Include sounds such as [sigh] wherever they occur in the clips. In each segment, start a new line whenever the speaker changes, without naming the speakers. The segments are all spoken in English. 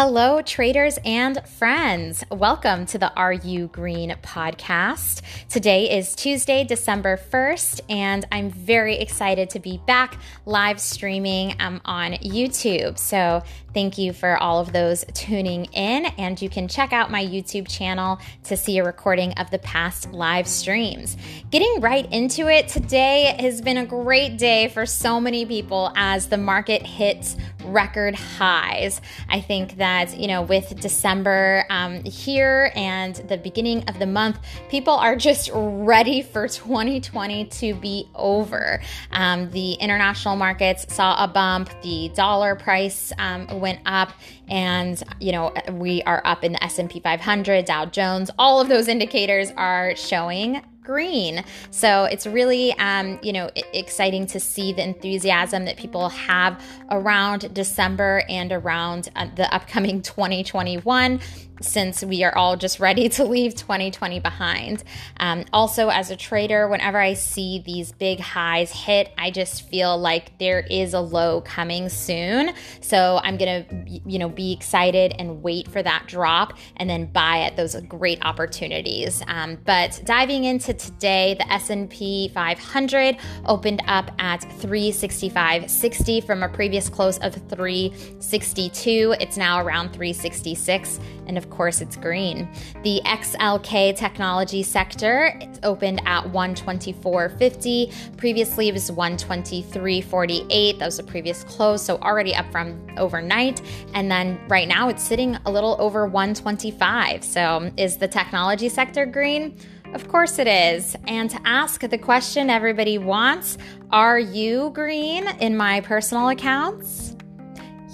Hello, traders and friends. Welcome to the Are You Green podcast. Today is Tuesday, December 1st, and I'm very excited to be back live streaming um, on YouTube. So, thank you for all of those tuning in, and you can check out my YouTube channel to see a recording of the past live streams. Getting right into it, today has been a great day for so many people as the market hits record highs. I think that, you know, with December um, here and the beginning of the month, people are just ready for [laughs] 2020 to be over. Um, the international markets saw a bump, the dollar price um, went up, and, you know, we are up in the S&P 500, Dow Jones, all of those indicators are showing green. So it's really, um, you know, exciting to see the enthusiasm that people have around December and around uh, the upcoming [laughs] 2021 since we are all just ready to leave 2020 behind. Um, also, as a trader, whenever I see these big highs hit, I just feel like there is a low coming soon. So I'm gonna, you know, be excited and wait for that drop and then buy at those great opportunities. Um, but diving into today, the S&P 500 opened up at 365.60 from a previous close of 362. It's now around 366, and of course, it's green. The XLK technology sector opened at 124.50. Previously, it was 123.48. That was the previous close, so already up from overnight. And then right now, it's sitting a little over 125. So, is the technology sector green? Of course it is. And to ask the question everybody wants Are you green in my personal accounts?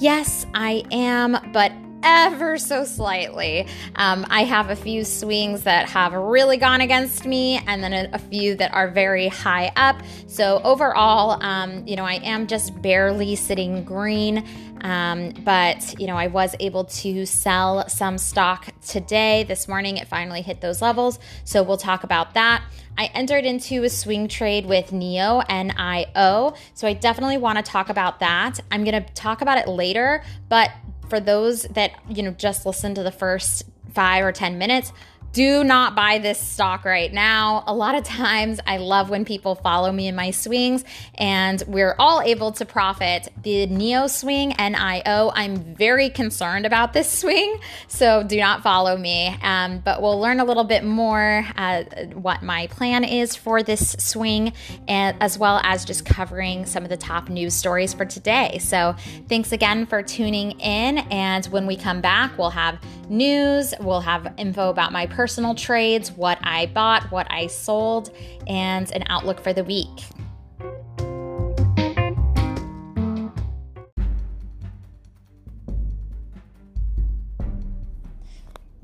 Yes, I am, but ever so slightly. Um, I have a few swings that have really gone against me, and then a, a few that are very high up. So overall, um, you know, I am just barely sitting green. Um, but you know, I was able to sell some stock today. This morning, it finally hit those levels. So we'll talk about that. I entered into a swing trade with NIO, N-I-O. So I definitely want to talk about that. I'm going to talk about it later, but for those that, you know, just listen to the first five or 10 minutes, do not buy this stock right now. A lot of times, I love when people follow me in my swings and we're all able to profit. The NIO swing, NIO, I'm very concerned about this [laughs] swing, so do not follow me. Um, but we'll learn a little bit more uh, what my plan is for this swing, and, as well as just covering some of the top news stories for today. So, thanks again for tuning in. And when we come back, we'll have news, we'll have info about my personal personal trades, what I bought, what I sold, and an outlook for the week.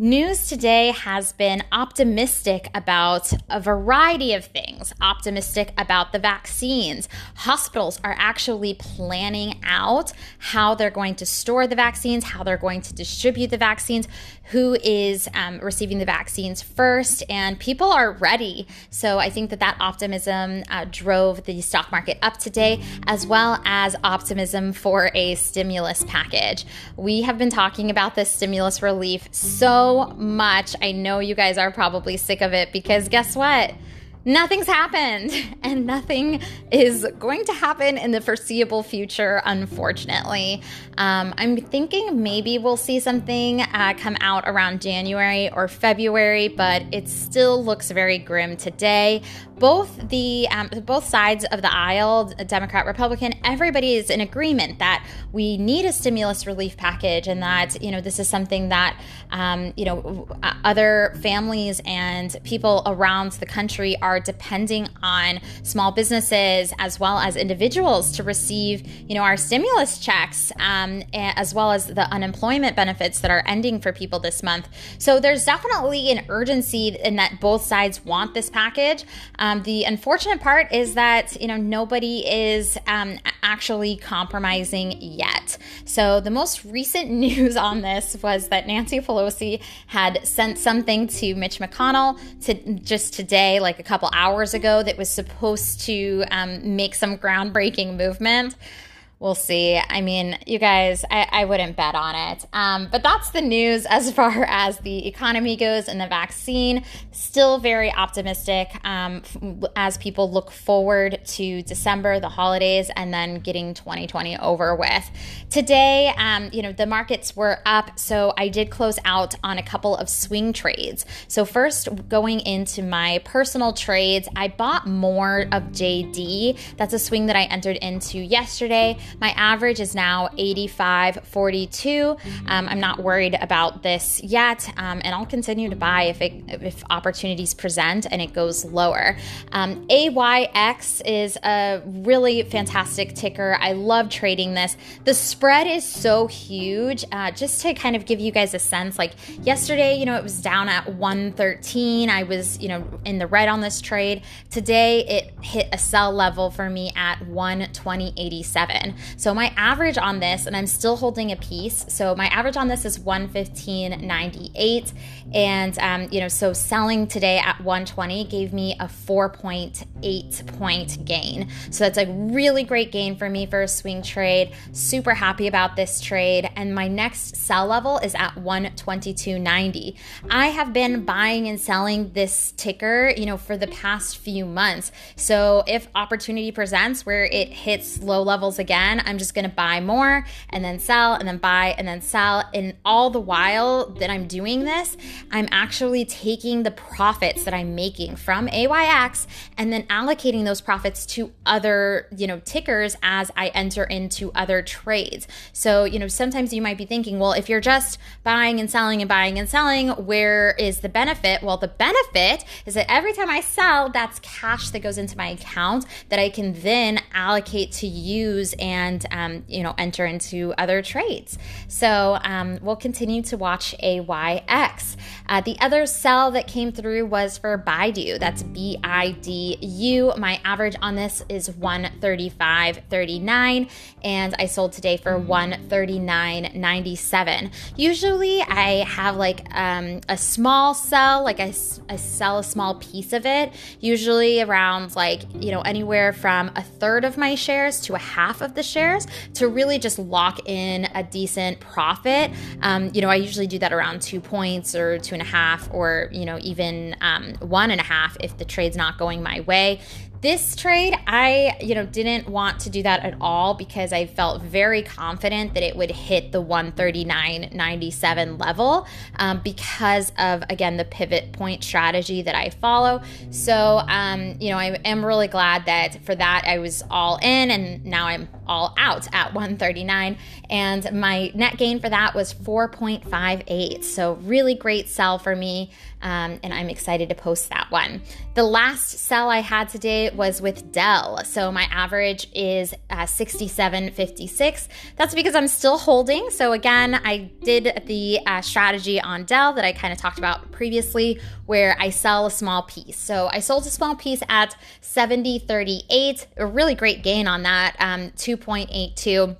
News today has been optimistic about a variety of things. Optimistic about the vaccines. Hospitals are actually planning out how they're going to store the vaccines, how they're going to distribute the vaccines, who is um, receiving the vaccines first, and people are ready. So I think that that optimism uh, drove the stock market up today, as well as optimism for a stimulus package. We have been talking about this stimulus relief so much. I know you guys are probably sick of it because guess what? Nothing's happened [laughs] and nothing is going to happen in the foreseeable future, unfortunately. Um, I'm thinking maybe we'll see something uh, come out around January or February, but it still looks very grim today both the um, both sides of the aisle, Democrat, Republican, everybody is in agreement that we need a stimulus relief package, and that you know this is something that um, you know other families and people around the country are depending on small businesses as well as individuals to receive you know our stimulus checks, um, as well as the unemployment benefits that are ending for people this month. So there's definitely an urgency in that both sides want this package. Um, the unfortunate part is that you know nobody is um, actually compromising yet. So the most recent [laughs] news on this was that Nancy Pelosi had sent something to Mitch McConnell to just today, like a couple hours ago, that was supposed to um, make some groundbreaking movement. We'll see. I mean, you guys, I, I wouldn't bet on it. Um, but that's the news as [laughs] far as the economy goes and the vaccine. Still very optimistic um, as people look forward to December, the holidays, and then getting 2020 over with. Today, um, you know, the markets were up, so I did close out on a couple of swing trades. So, first, going into my personal trades, I bought more of JD. That's a swing that I entered into yesterday. My average is now 85.42. Um, I'm not worried about this yet, um, and I'll continue to buy if it, if opportunities present and it goes lower. Um, AYX is a really fantastic ticker. I love trading this. The spread is so huge. Uh, just to kind of give you guys a sense, like yesterday, you know, it was down at 113. I was, you know, in the red on this trade. Today, it hit a sell level for me at 120.87. So my average on this, and I'm still holding a piece. So my average on this is 115.98. And, um, you know, so selling today at 120 gave me a 4.8 point gain. So that's a really great gain for me for a swing trade. Super happy about this trade. And my next sell level is at 122.90. I have been buying and selling this ticker, you know, for the past few months. So if opportunity presents where it hits low levels again, I'm just to buy more and then sell and then buy and then sell. And all the while that I'm doing this, I'm actually taking the profits that I'm making from AYX and then allocating those profits to other, you know, tickers as I enter into other trades. So, you know, sometimes you might be thinking, well, if you're just buying and selling and buying and selling, where is the benefit? Well, the benefit is that every time I sell, that's cash that goes into my account that I can then allocate to use and, um, you know, enter into other trades. So um, we'll continue to watch AYX. Uh, the other sell that came through was for Baidu. That's B I D U. My average on this is 135.39, and I sold today for 139.97. Usually, I have like um, a small sell, like I, I sell a small piece of it, usually around like, you know, anywhere from a third of my shares to a half of the shares to really just lock in a decent profit. Um, you know, I usually do that around two points or two and a half, or, you know, even um, one and a half if the trade's not going my way. This trade, I, you know, didn't want to do that at all because I felt very confident that it would hit the 139.97 level um, because of, again, the pivot point strategy that I follow. So, um, you know, I am really glad that for that I was all in and now I'm all out at 139. And my net gain for that was 4.58. So, really great sell for me. Um, and I'm excited to post that one. The last sell I had today was with Dell. So my average is uh, 67.56. That's because I'm still holding. So again, I did the uh, strategy on Dell that I kind of talked about previously, where I sell a small piece. So I sold a small piece at 70.38, a really great gain on that, um, 2.82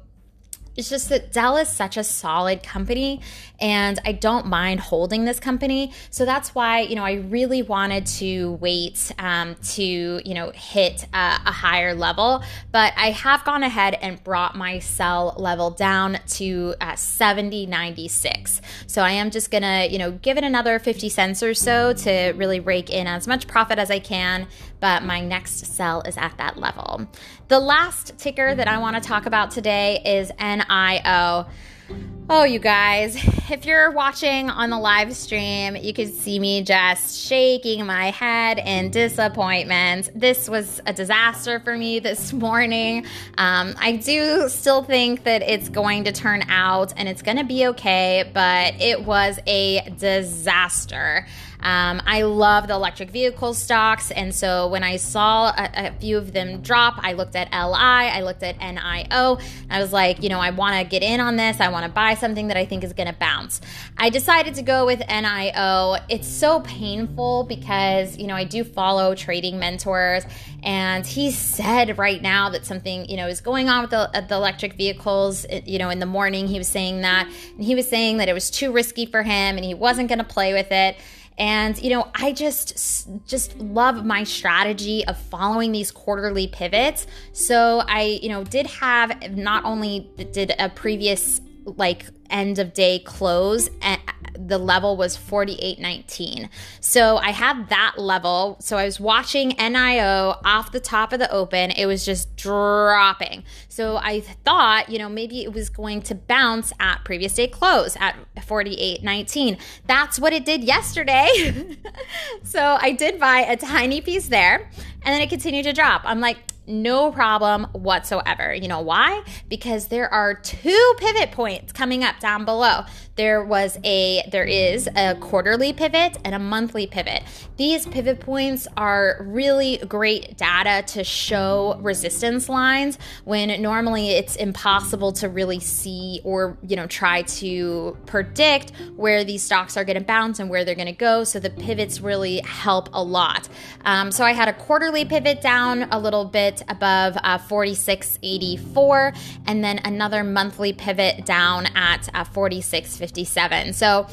it's just that Dell is such a solid company and I don't mind holding this company. So that's why, you know, I really wanted to wait um, to, you know, hit a higher level. But I have gone ahead and brought my sell level down to uh, 70, 96. So I am just going to, you know, give it another 50 cents or so to really rake in as much profit as I can. But my next sell is at that level. The last ticker that I want to talk about today is NIO. Oh, you guys, if you're watching on the live stream, you could see me just shaking my head in disappointment. This was a disaster for me this [laughs] morning. Um, I do still think that it's going to turn out and it's going to be okay, but it was a disaster. Um, I love the electric vehicle stocks. And so when I saw a, a, few of them drop, I looked at LI, I looked at NIO. I was like, you know, I want to get in on this. I want to buy something that I think is going to bounce. I decided to go with NIO. It's so painful because, you know, I do follow trading mentors and he said right now that something you know is going on with the, uh, the, electric vehicles you know in the morning he was saying that and he was saying that it was too risky for him and he wasn't going to play with it And, you know, I just, just love my strategy of following these quarterly pivots. So I, you know, did have not only did a previous like end of day close and the level was 48.19. So I had that level. So I was watching NIO off the top of the open. It was just dropping. So I thought, you know, maybe it was going to bounce at previous day close at 48.19. That's what it did yesterday. [laughs] so I did buy a tiny piece there and then it continued to drop. I'm like, no problem whatsoever. You know why? Because there are two pivot points coming up down below. There was a there is a quarterly pivot and a monthly pivot. These pivot points are really great data to show resistance lines when normally it's impossible to really see or you know try to predict where these stocks are going to bounce and where they're going to go. So the pivots really help a lot. Um, so I had a quarterly pivot down a little bit above uh, 46.84, and then another monthly pivot down at uh, 46.57. So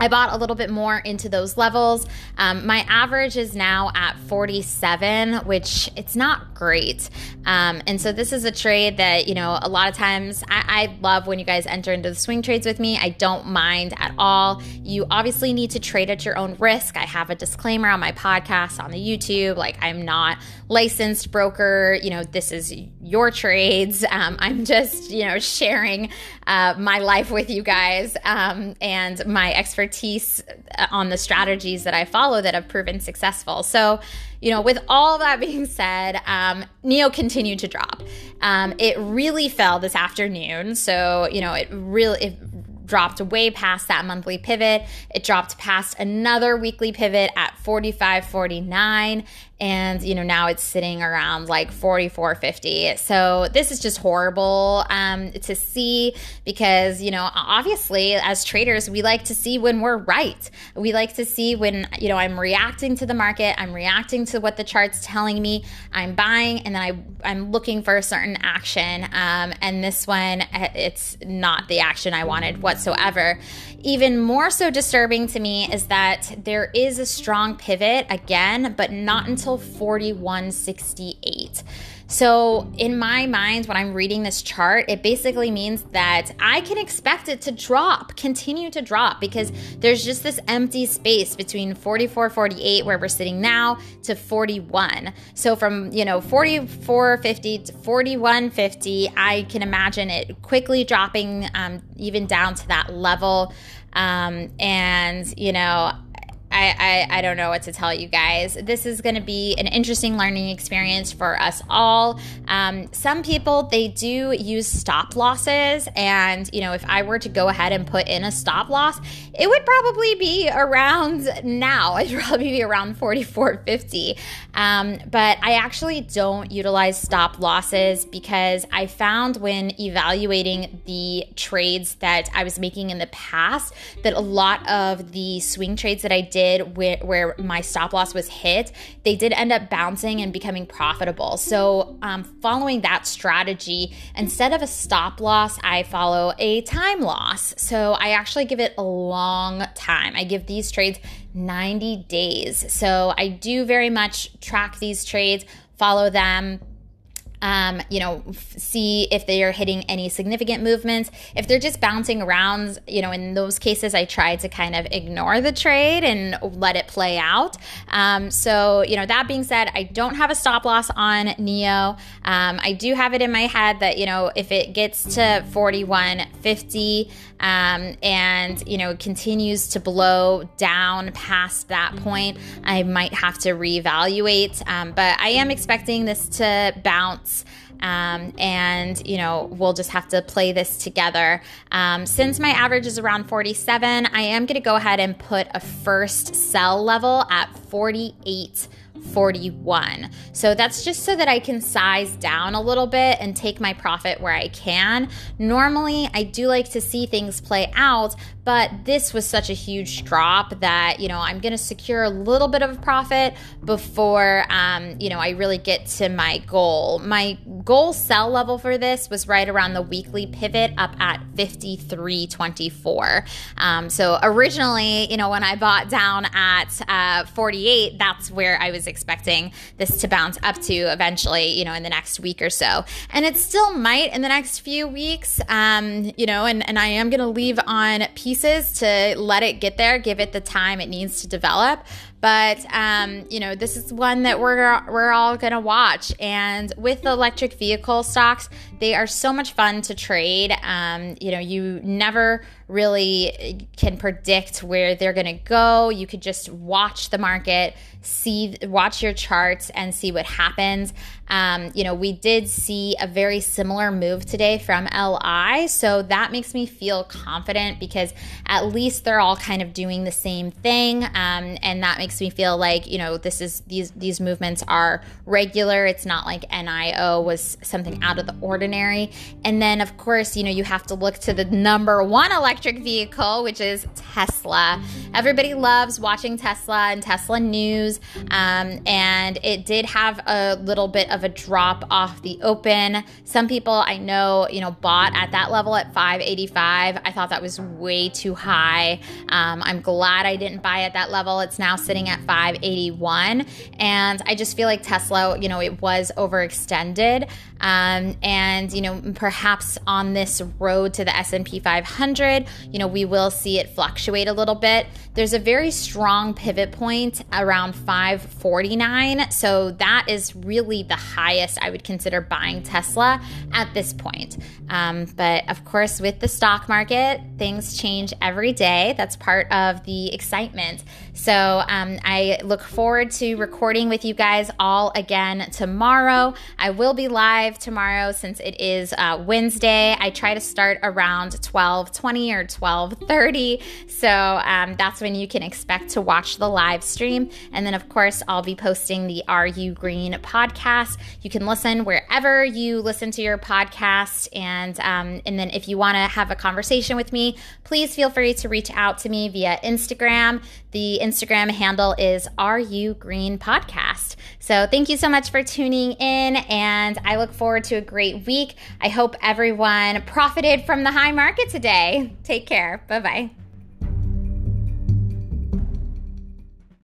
I bought a little bit more into those levels. Um, my average is now at 47, which it's not great. Um, and so this is a trade that, you know, a lot of times I, I, love when you guys enter into the swing trades with me. I don't mind at all. You obviously need to trade at your own risk. I have a disclaimer on my podcast, on the YouTube. Like, I'm not licensed broker. You know, this is your trades. Um, I'm just, you know, sharing uh, my life with you guys um, and my expertise uh, on the strategies that I follow that have proven successful. So, you know, with all that being said, um, NIO continued to drop. Um, it really fell this afternoon. So, you know, it really, it dropped way past that monthly pivot. It dropped past another weekly pivot at 45.49 and you know now it's sitting around like 44.50. So this is just horrible um, to see because you know obviously as traders we like to see when we're right. We like to see when you know I'm reacting to the market, I'm reacting to what the chart's telling me, I'm buying, and then I I'm looking for a certain action. Um, and this one it's not the action I wanted whatsoever. Even more so disturbing to me is that there is a strong pivot again, but not until 4168. So, in my mind, when I'm reading this chart, it basically means that I can expect it to drop, continue to drop, because there's just this empty space between 44, 48, where we're sitting now, to 41. So, from, you know, 44.50 to 41.50, I can imagine it quickly dropping um, even down to that level. Um, and, you know, I, I, I, don't know what to tell you guys. This is going to be an interesting learning experience for us all. Um, some people, they do use stop losses. And, you know, if I were to go ahead and put in a stop loss, it would probably be around now. [laughs] It'd probably be around 44.50. Um, but I actually don't utilize stop losses because I found when evaluating the trades that I was making in the past that a lot of the swing trades that I did did where, where my stop loss was hit, they did end up bouncing and becoming profitable. So, um, following that strategy, instead of a stop loss, I follow a time loss. So, I actually give it a long time. I give these trades 90 days. So, I do very much track these trades, follow them um, you know, f- see if they are hitting any significant movements. If they're just bouncing around, you know, in those cases, I try to kind of ignore the trade and let it play out. Um, so, you know, that being said, I don't have a stop loss on NIO. Um, I do have it in my head that, you know, if it gets to 41.50 um, and, you know, continues to blow down past that point, I might have to reevaluate. Um, but I am expecting this to bounce um, and, you know, we'll just have to play this together. Um, since my average is around 47, I am going to go ahead and put a first sell level at 48. 41. So that's just so that I can size down a little bit and take my profit where I can. Normally, I do like to see things play out, but this was such a huge drop that, you know, I'm going to secure a little bit of profit before, um, you know, I really get to my goal. My goal sell level for this was right around the weekly pivot up at 53.24. Um, so originally, you know, when I bought down at uh, 48, that's where I was expecting this to bounce up to eventually, you know, in the next week or so. And it still might in the next few weeks, um, you know, and, and I am going to leave on pieces to let it get there, give it the time it needs to develop. But um, you know, this is one that we're we're all gonna watch. And with the electric vehicle stocks, they are so much fun to trade. Um, you know, you never really can predict where they're gonna go. You could just watch the market, see watch your charts, and see what happens. Um, you know, we did see a very similar move today from LI, so that makes me feel confident because at least they're all kind of doing the same thing, um, and that makes me feel like you know this is these these movements are regular it's not like nio was something out of the ordinary and then of course you know you have to look to the number one electric vehicle which is tesla. Everybody loves watching tesla and tesla news um, and it did have a little bit of a drop off the open. Some people i know you know bought at that level at 585 i thought that was way too high. Um, i'm glad i didn't buy at that level. It's now sitting at 581 and i just feel like tesla you know it was overextended um, and you know perhaps on this road to the s&p 500 you know we will see it fluctuate a little bit. There's a very strong pivot point around 549 so that is really the highest i would consider buying tesla at this point. Um, but of course with the stock market things change every day. That's part of the excitement. So um, I look forward to recording with you guys all again tomorrow. I will be live tomorrow since it is uh, Wednesday. I try to start around 12:20 or 12:30, so um, that's when you can expect to watch the live stream. And then, of course, I'll be posting the You Green podcast. You can listen wherever you listen to your podcast, and um, and then if you want to have a conversation with me, please feel free to reach out to me via Instagram. The Instagram handle is RU Green Podcast. So thank you so much for tuning in, and I look forward to a great week. I hope everyone profited from the high market today. Take care. Bye bye.